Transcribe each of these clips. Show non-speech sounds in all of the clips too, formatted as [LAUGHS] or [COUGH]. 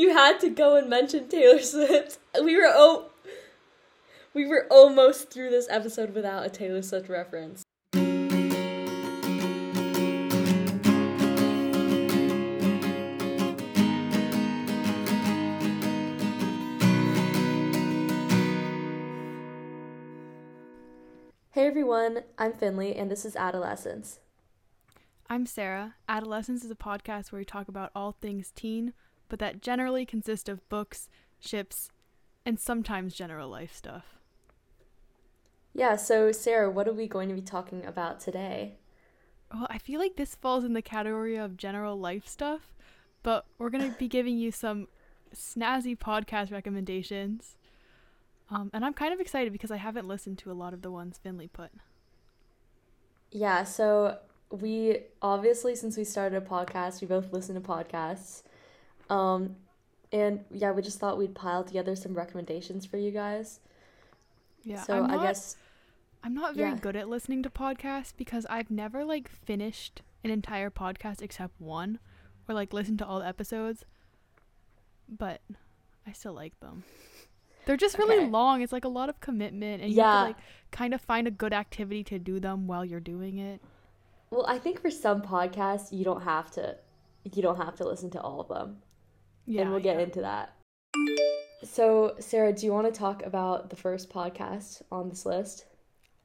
you had to go and mention Taylor Swift. [LAUGHS] We were oh we were almost through this episode without a Taylor Swift reference. Hey everyone, I'm Finley and this is Adolescence. I'm Sarah. Adolescence is a podcast where we talk about all things teen, but that generally consist of books, ships, and sometimes general life stuff. Yeah, so Sarah, what are we going to be talking about today? Well, I feel like this falls in the category of general life stuff, but we're going to be giving you some snazzy podcast recommendations. Um, and I'm kind of excited because I haven't listened to a lot of the ones Finley put. Yeah, so we obviously, since we started a podcast, we both listen to podcasts. Um, and yeah, we just thought we'd pile together some recommendations for you guys. Yeah. So I'm I guess I'm not very Yeah. good at listening to podcasts because I've never like finished an entire podcast except one or like listened to all the episodes. But I still like them. They're just really Okay. long. It's like a lot of commitment and you Yeah. have to like kind of find a good activity to do them while you're doing it. well, I think for some podcasts you don't have to you don't have to listen to all of them. Yeah. and we'll get yeah. into that. So, Sarah, do you want to talk about the first podcast on this list?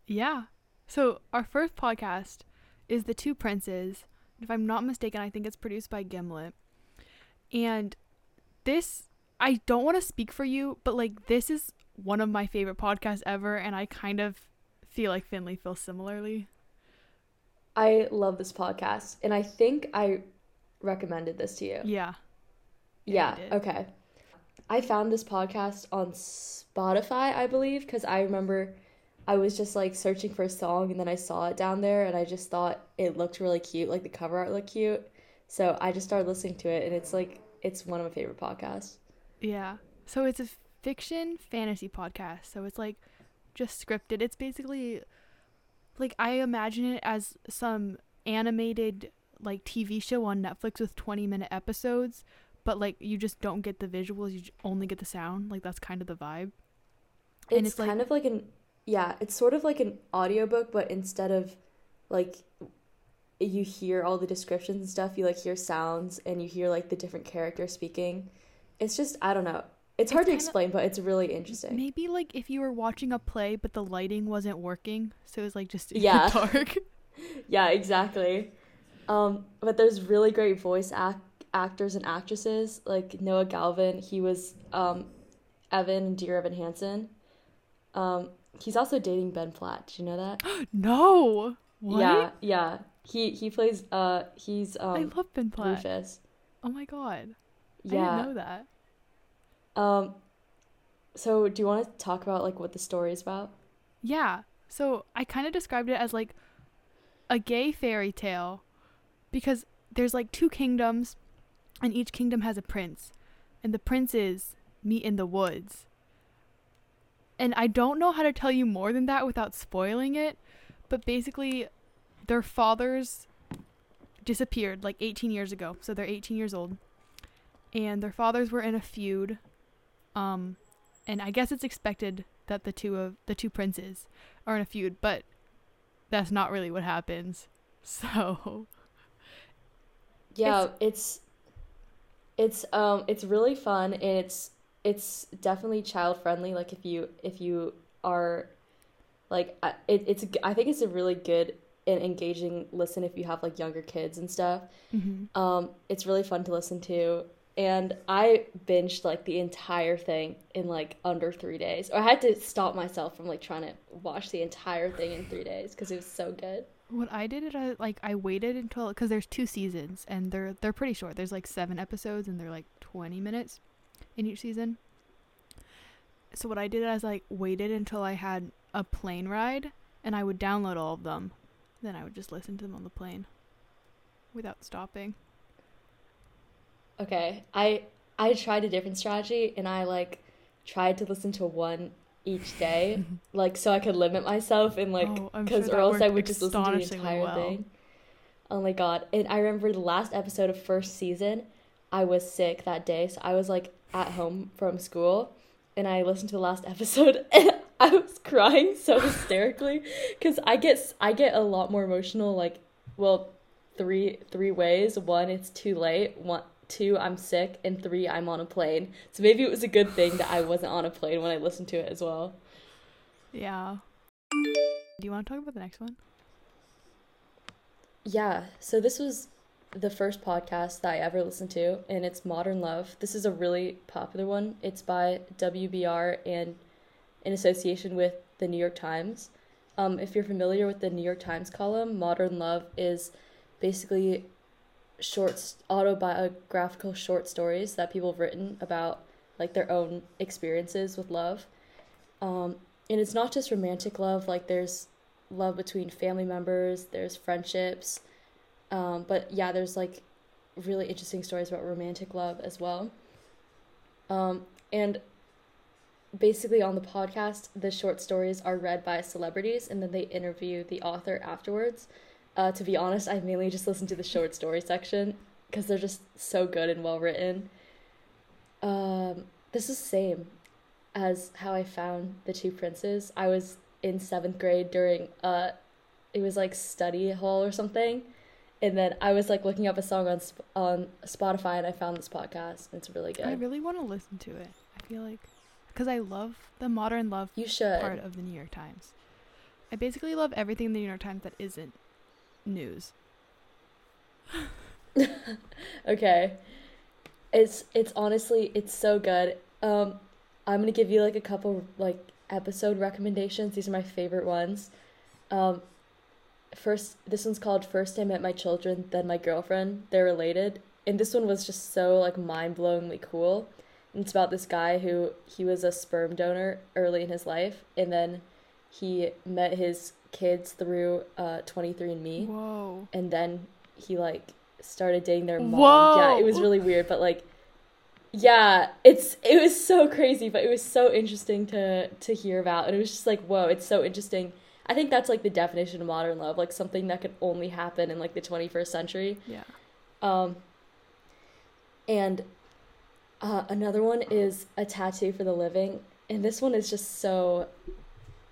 Yeah. So our first podcast is The Two Princes. If I'm not mistaken, I think it's produced by Gimlet. And this I don't want to speak for you, but like this is one of my favorite podcasts ever and I kind of feel like Finley feels similarly. I love this podcast, and I think I recommended this to you. Yeah. Yeah, okay. I found this podcast on Spotify, I believe, because I remember I was just like searching for a song and then I saw it down there and I just thought it looked really cute, like the cover art looked cute. So I just started listening to it and it's like it's one of my favorite podcasts. Yeah. So it's a fiction fantasy podcast. So it's like just scripted. It's basically like I imagine it as some animated like TV show on Netflix with 20 minute episodes, but like you just don't get the visuals, you only get the sound. Like that's kind of the vibe. It's, And it's like- kind of like an yeah, it's sort of like an audiobook, but instead of like you hear all the descriptions and stuff, you like hear sounds and you hear like the different characters speaking. It's just I don't know. It's hard to explain, but it's really interesting. Maybe like if you were watching a play but the lighting wasn't working, so it was like just [LAUGHS] Yeah. dark. [LAUGHS] Yeah, exactly. Um, but there's really great voice act- actors and actresses like Noah Galvin. He was um, Evan Dear Evan Hansen. Um, he's also dating Ben Platt. Did you know that? [GASPS] no. What? Yeah, yeah. He he plays uh he's I um love Ben Platt. Rufus. Oh my god. Yeah. I didn't know that. Um so do you want to talk about like what the story is about? Yeah. So I kind of described it as like a gay fairy tale because there's like two kingdoms and each kingdom has a prince and the princes meet in the woods. And I don't know how to tell you more than that without spoiling it, but basically their fathers disappeared like 18 years ago. So they're 18 years old. And their fathers were in a feud. Um and I guess it's expected that the two of the two princes are in a feud, but that's not really what happens. [LAUGHS] So Yeah, it's it's um it's really fun and it's it's definitely child friendly like if you if you are like I- it, it's I think it's a really good and engaging listen if you have like younger kids and stuff. mhm. Um it's really fun to listen to and I binged like the entire thing in like under 3 days. Or I had to stop myself from like trying to watch the entire thing in 3 days cuz it was so good. What I did is I like I waited until because there's two seasons and they're they're pretty short. There's like seven episodes and they're like 20 minutes in each season. So what I did is like waited until I had a plane ride and I would download all of them. Then I would just listen to them on the plane without stopping. Okay, I I tried a different strategy and I like tried to listen to one each day, like so I could limit myself and like Oh, because sure or else I would just listen to the entire well. thing. Oh my god! And I remember the last episode of first season, I was sick that day. So I was like at home from school and I listened to the last [LAUGHS] episode and I was crying so [LAUGHS] hysterically cuz I get I get a lot more emotional like well three three ways. One it's too late. One two I'm sick and three I'm on a plane. So maybe it was a good thing that I wasn't on a plane when I listened to it as well. Yeah. Do you want to talk about the next one? Yeah. So this was the first podcast that I ever listened to, and it's Modern Love. This is a really popular one. It's by WBR and in association with the New York Times. Um, if you're familiar with the New York Times column, Modern Love is basically short autobiographical short stories that people have written about like their own experiences with love. Um, and it's not just romantic love, like there's love between family members, there's friendships, um, but yeah, there's like really interesting stories about romantic love as well. Um, and basically on the podcast, the short stories are read by celebrities and then they interview the author afterwards. Uh, to be honest, I mainly just listen to the short story section because they're just so good and well written. Um, this is the same as how I found the two princes. I was in seventh grade during uh, it was like study hall or something, and then I was like looking up a song on on Spotify and I found this podcast. It's really good. I really want to listen to it. I feel like because I love the modern love you should. part of the New York Times. I basically love everything in the New York Times that isn't news. [LAUGHS] okay. It's it's honestly it's so good. Um I'm going to give you like a couple like episode recommendations. These are my favorite ones. Um first this one's called First I Met My Children, Then My Girlfriend. They're related. And this one was just so like mind-blowingly cool. And it's about this guy who he was a sperm donor early in his life and then he met his kids through uh 23andme. Whoa. And then he like started dating their mom. Whoa. Yeah, it was really weird, but like yeah, it's it was so crazy, but it was so interesting to to hear about. And it was just like, whoa, it's so interesting. I think that's like the definition of modern love, like something that could only happen in like the 21st century. Yeah. Um and uh, another one is a tattoo for the living, and this one is just so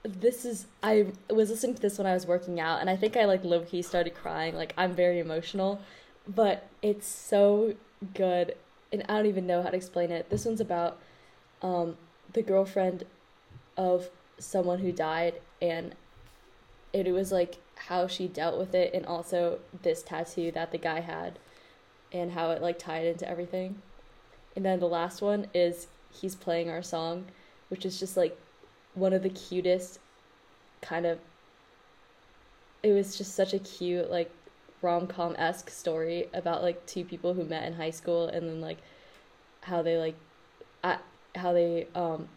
this is I was listening to this when I was working out and I think I like low key started crying. Like I'm very emotional, but it's so good and I don't even know how to explain it. This one's about um the girlfriend of someone who died and it, was like how she dealt with it and also this tattoo that the guy had and how it like tied into everything. And then the last one is he's playing our song, which is just like one of the cutest kind of it was just such a cute like rom-com esque story about like two people who met in high school and then like how they like at, how they um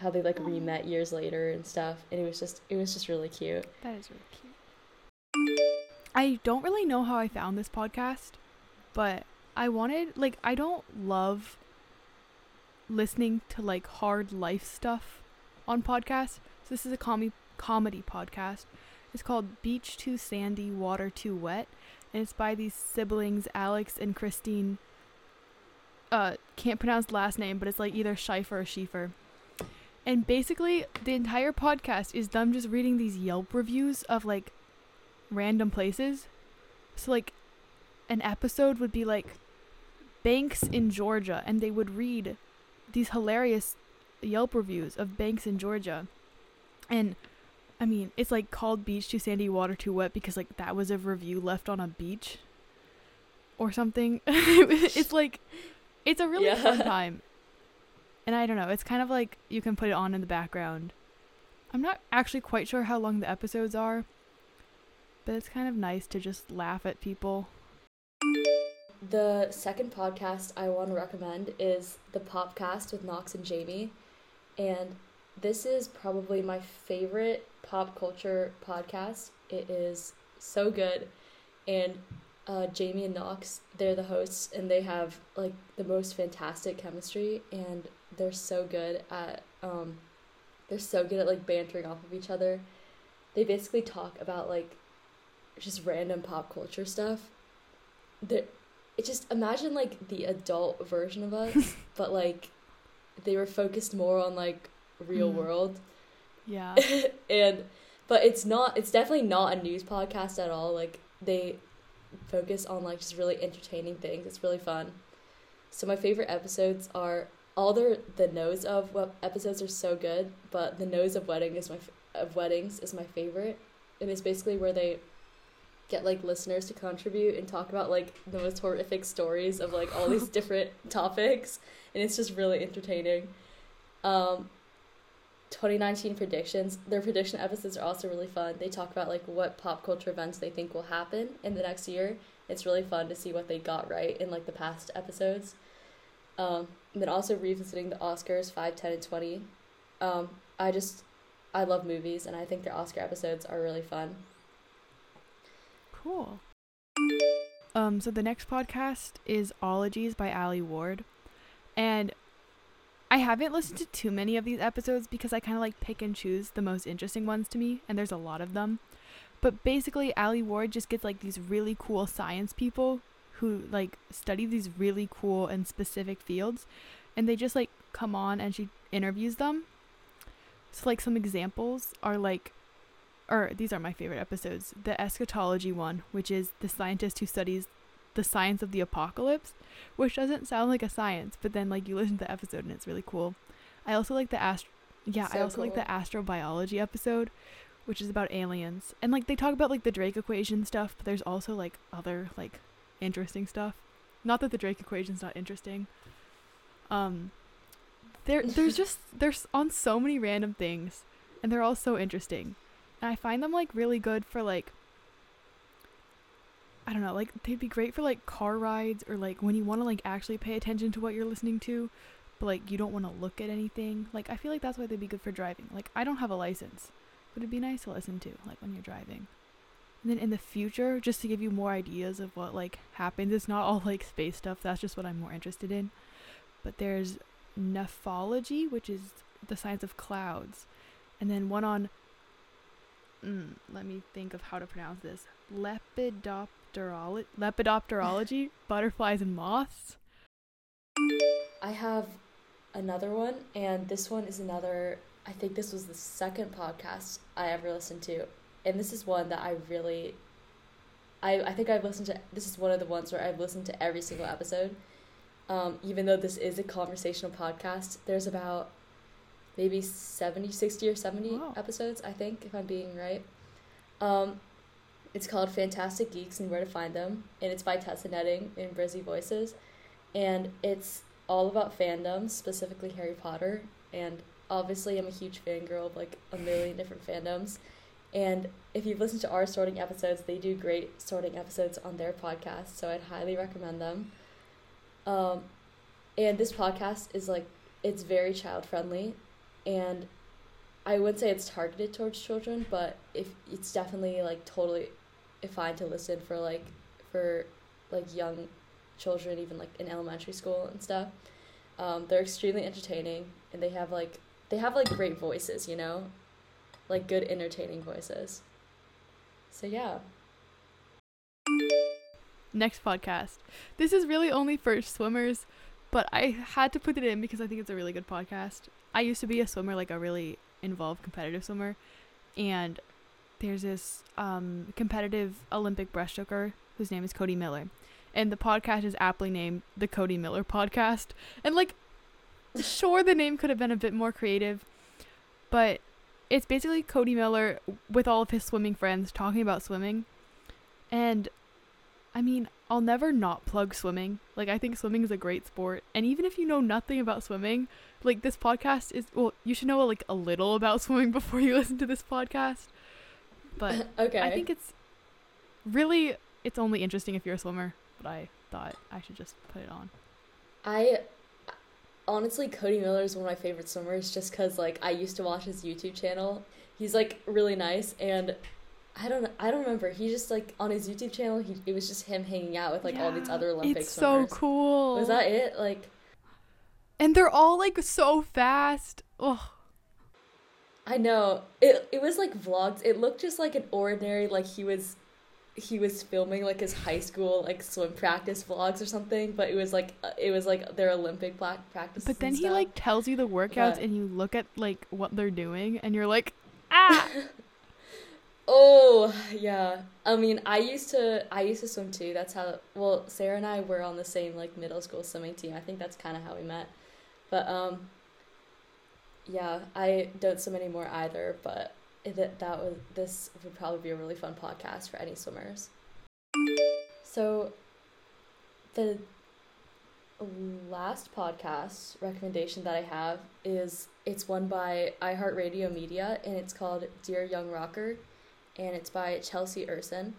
how they like re-met years later and stuff. And it was just it was just really cute. That is really cute. I don't really know how I found this podcast, but I wanted like I don't love listening to like hard life stuff on podcasts. So this is a com- comedy podcast. It's called Beach Too Sandy, Water Too Wet, and it's by these siblings Alex and Christine. Uh, can't pronounce the last name, but it's like either Schleifer or Schiefer. And basically, the entire podcast is them just reading these Yelp reviews of like random places. So like, an episode would be like banks in Georgia, and they would read these hilarious Yelp reviews of banks in Georgia. And I mean, it's like called beach too sandy, water too wet because like that was a review left on a beach or something. [LAUGHS] it's like it's a really Yeah. fun time. And I don't know, it's kind of like you can put it on in the background. I'm not actually quite sure how long the episodes are, but it's kind of nice to just laugh at people. The second podcast I want to recommend is the Popcast with Knox and Jamie. And this is probably my favorite pop culture podcast. It is so good. And uh, Jamie and Knox, they're the hosts, and they have like the most fantastic chemistry, and they're so good at um, they're so good at like bantering off of each other. They basically talk about like just random pop culture stuff. They're, it just imagine like the adult version of us, [LAUGHS] but like they were focused more on like real Mm. world. Yeah. [LAUGHS] and but it's not it's definitely not a news podcast at all. Like they focus on like just really entertaining things. It's really fun. So my favorite episodes are all the the nose of what episodes are so good, but the nose of wedding is my of weddings is my favorite, and it's basically where they get like listeners to contribute and talk about like the most horrific stories of like all these [LAUGHS] different topics, and it's just really entertaining. Um, 2019 predictions. Their prediction episodes are also really fun. They talk about like what pop culture events they think will happen in the next year. It's really fun to see what they got right in like the past episodes. Um, and then also revisiting the Oscars 5, 10, and 20. Um, I just, I love movies and I think their Oscar episodes are really fun. Cool. Um, so the next podcast is Ologies by Alie Ward. And I haven't listened to too many of these episodes because I kind of like pick and choose the most interesting ones to me, and there's a lot of them. But basically, Alie Ward just gets like these really cool science people who like study these really cool and specific fields, and they just like come on and she interviews them. So, like, some examples are like or these are my favorite episodes. The eschatology one, which is the scientist who studies the science of the apocalypse, which doesn't sound like a science, but then like you listen to the episode and it's really cool. I also like the ast yeah, I So also like the astrobiology episode, which is about aliens. And like they talk about like the Drake equation stuff, but there's also like other like interesting stuff. Not that the Drake equation's not interesting. Um there there's [LAUGHS] just there's on so many random things and they're all so interesting. And I find them like really good for like I don't know, like they'd be great for like car rides or like when you want to like actually pay attention to what you're listening to, but like you don't want to look at anything. Like I feel like that's why they'd be good for driving. Like I don't have a license, but it'd be nice to listen to like when you're driving. And then in the future, just to give you more ideas of what like happens, it's not all like space stuff. That's just what I'm more interested in. But there's nephology, which is the science of clouds, and then one on mm, let me think of how to pronounce this lepidopterology lepidopterology [LAUGHS] butterflies and moths I have another one, and this one is another. I think this was the second podcast I ever listened to, and this is one that I really. I, I think I've listened to this is one of the ones where I've listened to every single episode. Um, even though this is a conversational podcast, there's about maybe 70, 60 or 70 Wow. episodes, I think, if I'm being right. Um, it's called Fantastic Geeks and Where to Find Them, and it's by Tessa Netting in Brizzy Voices. And it's all about fandoms, specifically Harry Potter. And obviously, I'm a huge fangirl of like a million different fandoms. And if you've listened to our sorting episodes, they do great sorting episodes on their podcast, so I'd highly recommend them. Um, and this podcast is like, it's very child friendly, and I wouldn't say it's targeted towards children, but if it's definitely like totally fine to listen for like for like young children, even like in elementary school and stuff. Um, they're extremely entertaining, and they have like they have like great voices, you know, like good entertaining voices. So yeah, next podcast this is really only for swimmers but i had to put it in because i think it's a really good podcast. I used to be a swimmer like a really involved competitive swimmer and there's this um, competitive olympic breaststroker whose name is cody miller. And the podcast is aptly named the cody miller podcast. And like sure the name could have been a bit more creative but it's basically cody miller with all of his swimming friends talking about swimming. And I mean, I'll never not plug swimming. Like, I think swimming is a great sport. And even if you know nothing about swimming, like, this podcast is, well, you should know, like, a little about [LAUGHS] swimming before you listen to this podcast. But [LAUGHS] okay. I think it's really, it's only interesting if you're a swimmer. But I thought I should just put it on. I honestly Cody Miller is one of my favorite swimmers just cuz like I used to watch his YouTube channel. He's like really nice and I don't I don't remember. He just like on his YouTube channel, he it was just him hanging out with like all these other Olympic It's swimmers. so cool. Was that it? Like And they're all, like, so fast. Oh, I know. It it was like vlogs. It looked just like an ordinary like he was he was filming like his high school like swim practice vlogs or something, but it was like uh, it was like their Olympic pla- practices. But then and he stuff. like tells you the workouts But- and you look at like what they're doing and you're like, [LAUGHS] ah. [LAUGHS] Oh yeah. I mean, I used to I used to swim too. That's how. Well, Sarah and I were on the same like middle school swimming team. I think that's kind of how we met. But um. Yeah, I don't swim anymore either. But that that was this would probably be a really fun podcast for any swimmers. So. The last podcast recommendation that I have is it's one by iHeartRadio Media and it's called Dear Young Rocker and it's by Chelsea Urson.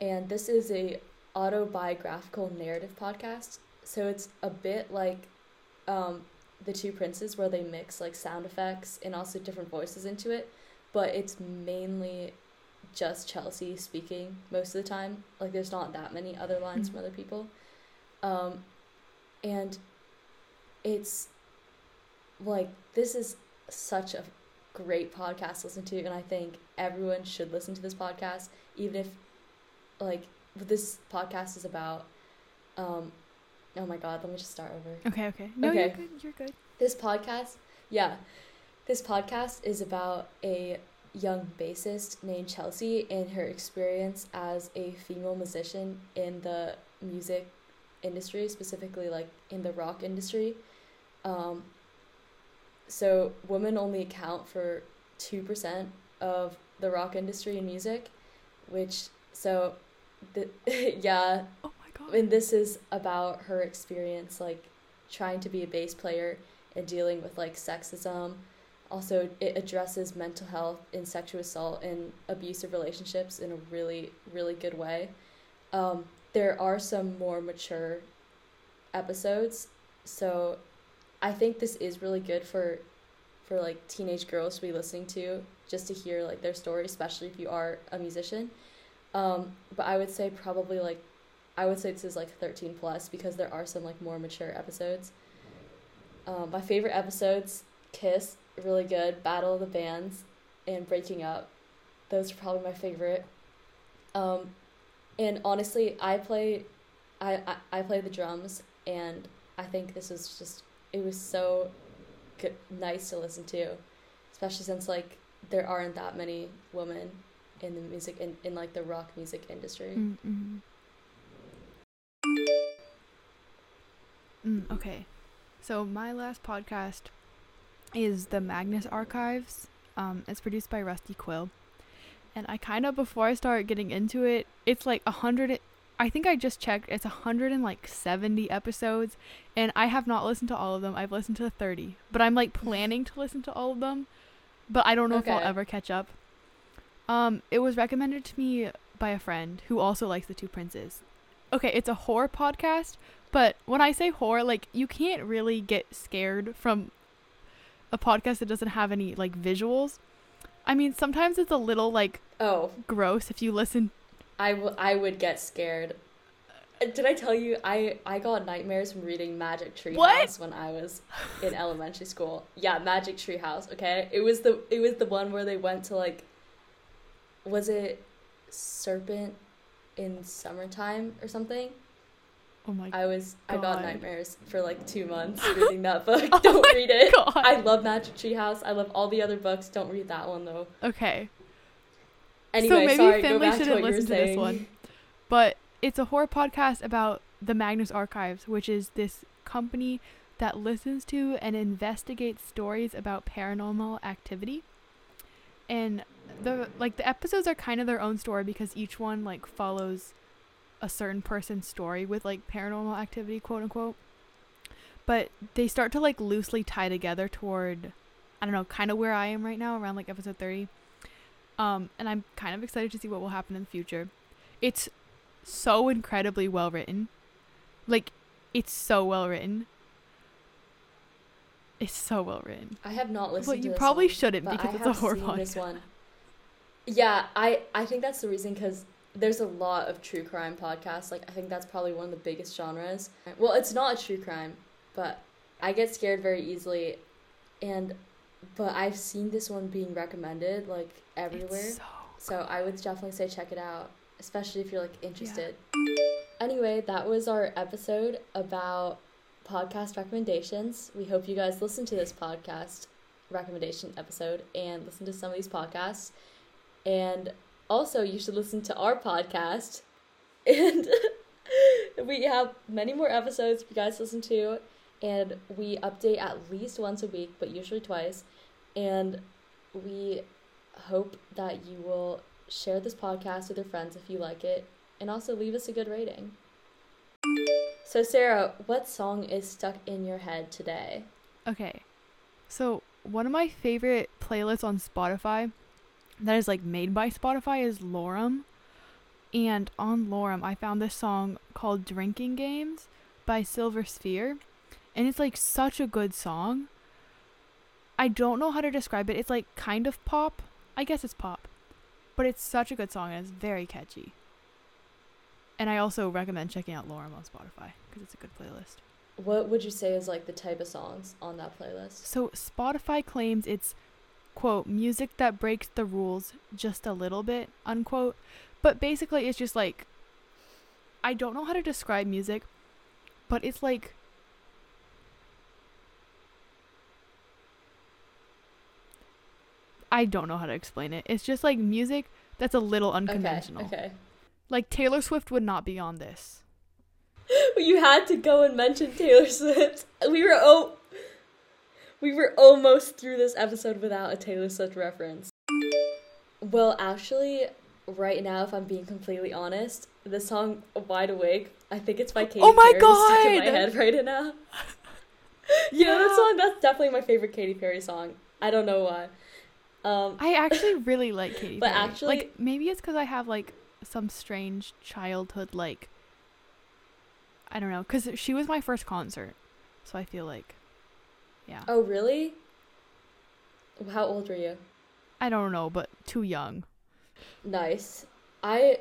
And this is a autobiographical narrative podcast. So it's a bit like um, the Two Princes, where they mix like sound effects and also different voices into it. But it's mainly just Chelsea speaking most of the time. Like there's not that many other lines Mhm. from other people. Um, and it's like this is such a great podcast to listen to and i think everyone should listen to this podcast even if like what this podcast is about um oh my god let me just start over Okay, okay. No, you're good. You're good. this podcast yeah this podcast is about a young bassist named chelsea and her experience as a female musician in the music industry specifically like in the rock industry um, so women only account for 2% of the rock industry and music which so the, [LAUGHS] yeah. Oh my god. and this is about her experience like trying to be a bass player and dealing with like sexism. Also it addresses mental health and sexual assault and abusive relationships in a really really good way. Um, there are some more mature episodes so i think this is really good for for like teenage girls to be listening to just to hear like their story especially if you are a musician um, but i would say probably like I would say this is like 13 plus because there are some like more mature episodes. Um, my favorite episodes Kiss, really good, Battle of the Bands, and Breaking Up. Those are probably my favorite. Um, and honestly, I play, I, I, I play the drums, and I think this is just, it was so good, nice to listen to, especially since like there aren't that many women in the music, in, in like the rock music industry. Mm-hmm. Mm, okay. So my last podcast is the Magnus Archives. Um, it's produced by Rusty Quill. And I kind of before I start getting into it, it's like a hundred. I think I just checked. It's a hundred and like seventy episodes, and I have not listened to all of them. I've listened to thirty, but I'm like planning to listen to all of them, but I don't know if I'll ever catch up. Um, it was recommended to me by a friend who also likes the Two Princes. Okay, it's a horror podcast, but when I say horror, like you can't really get scared from a podcast that doesn't have any like visuals. I mean, sometimes it's a little like Oh, gross if you listen. I, w- I would get scared. Uh, Did I tell you I, I got nightmares from reading Magic Tree What? House when I was in elementary school? Yeah, Magic Tree House. Okay, it was the it was the one where they went to like, was it Serpent in summertime or something? Oh my I was I got nightmares for like two months [LAUGHS] reading that [LAUGHS] book. Oh Don't read it. God. I love Magic Tree House. I love all the other books. Don't read that one though. Okay. Anyway, so maybe sorry. Finley shouldn't listen to this one. But it's a horror podcast about the Magnus Archives, which is this company that listens to and investigates stories about paranormal activity. And the like the episodes are kind of their own story because each one like follows a certain person's story with like paranormal activity, quote unquote. But they start to like loosely tie together toward I don't know, kind of where I am right now around like episode 30. Um, and I'm kind of excited to see what will happen in the future. It's so incredibly well written. Like, it's so well written. It's so well written. I have not listened But to you probably one, shouldn't because I it's a horror seen this podcast. one. Yeah, I I think that's the reason because there's a lot of true crime podcasts. Like I think that's probably one of the biggest genres. Well, it's not a true crime, but I get scared very easily, and but I've seen this one being recommended like everywhere. So So I would definitely say check it out, especially if you're like interested. Yeah. Anyway, that was our episode about podcast recommendations. We hope you guys listen to this podcast recommendation episode and listen to some of these podcasts. And also, you should listen to our podcast. [LAUGHS] And [LAUGHS] we have many more episodes for you guys to listen to. And we update at least once a week, but usually twice. And we hope that you will share this podcast with your friends if you like it. And also leave us a good rating. So, Sarah, what song is stuck in your head today? Okay. So, one of my favorite playlists on Spotify that is like made by Spotify is Lorem. And on Lorem, I found this song called Drinking Games by Silver Sphere. And it's like such a good song. I don't know how to describe it. It's like kind of pop. I guess it's pop. But it's such a good song and it's very catchy. And I also recommend checking out Lorem on Spotify because it's a good playlist. What would you say is like the type of songs on that playlist? So Spotify claims it's quote music that breaks the rules just a little bit unquote, but basically it's just like I don't know how to describe music, but it's like I don't know how to explain it. It's just like music that's a little unconventional. Okay. okay. Like Taylor Swift would not be on this. [LAUGHS] you had to go and mention Taylor Swift. We were oh we were almost through this episode without a Taylor Swift reference. Well, actually, right now, if I'm being completely honest, the song "Wide Awake," I think it's by Katy Perry. oh my Perry. God! Stuck in my head right now. you [LAUGHS] yeah. know that song? That's definitely my favorite Katy Perry song. I don't know why. Um, I actually really like Katy [LAUGHS] Perry. But actually, like maybe it's because I have like some strange childhood like I don't know, because she was my first concert, so I feel like, yeah. Oh really? How old were you? I don't know, but too young. Nice. I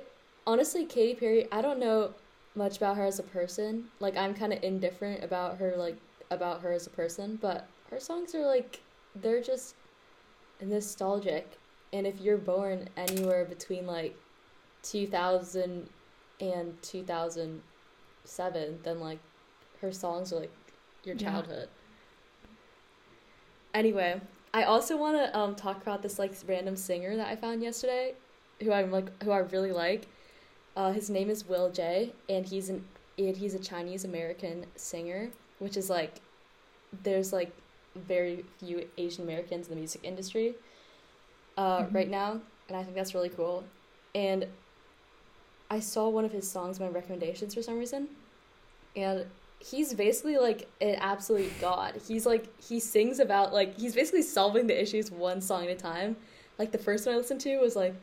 honestly, Katy Perry. I don't know much about her as a person. Like I'm kind of indifferent about her, like about her as a person. But her songs are like they're just nostalgic. And if you're born anywhere between like 2000 and 2007, then like her songs are like your childhood. Yeah. Anyway, I also want to um talk about this like random singer that I found yesterday, who I'm like who I really like. Uh, his name is Will Jay, and he's an and he's a Chinese American singer, which is like there's like very few Asian Americans in the music industry uh, mm-hmm. right now, and I think that's really cool. And I saw one of his songs, my recommendations for some reason, and he's basically like an absolute god. He's like he sings about like he's basically solving the issues one song at a time. Like the first one I listened to was like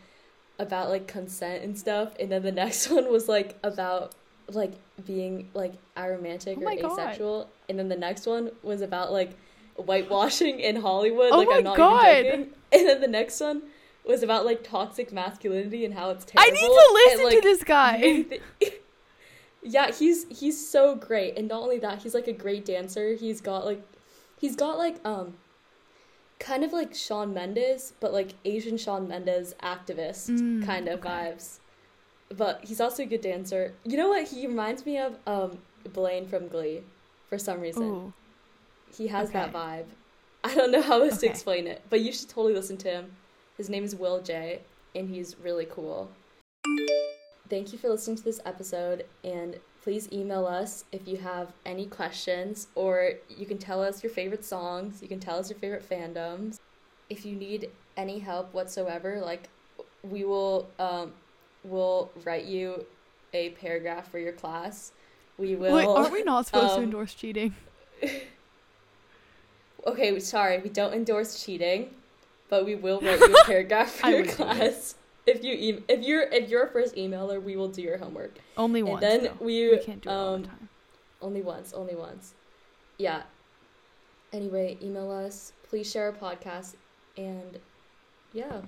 about like consent and stuff, and then the next [LAUGHS] one was like about like being like aromantic oh or asexual, god. and then the next one was about like whitewashing in Hollywood. Oh like I'm not god. even joking. [LAUGHS] And then the next one was about like toxic masculinity and how it's terrible. I need to listen and, like, to this guy. [LAUGHS] yeah, he's he's so great, and not only that, he's like a great dancer. He's got like, he's got like um, kind of like Shawn Mendes, but like Asian Shawn Mendes activist mm, kind of okay. vibes. But he's also a good dancer. You know what? He reminds me of um Blaine from Glee, for some reason. Ooh. He has okay. that vibe. I don't know how else okay. to explain it, but you should totally listen to him. His name is Will Jay, and he's really cool. Thank you for listening to this episode, and please email us if you have any questions, or you can tell us your favorite songs, you can tell us your favorite fandoms. If you need any help whatsoever, like we will um, we'll write you a paragraph for your class. We will. Wait, aren't we not supposed um, to endorse cheating? [LAUGHS] okay, sorry, we don't endorse cheating but we will write you a [LAUGHS] paragraph for your class. If you e- if you're if you're a first emailer, we will do your homework. Only once. And then though. we, we can't do it um, time. Only once. Only once. Yeah. Anyway, email us. Please share our podcast, and yeah.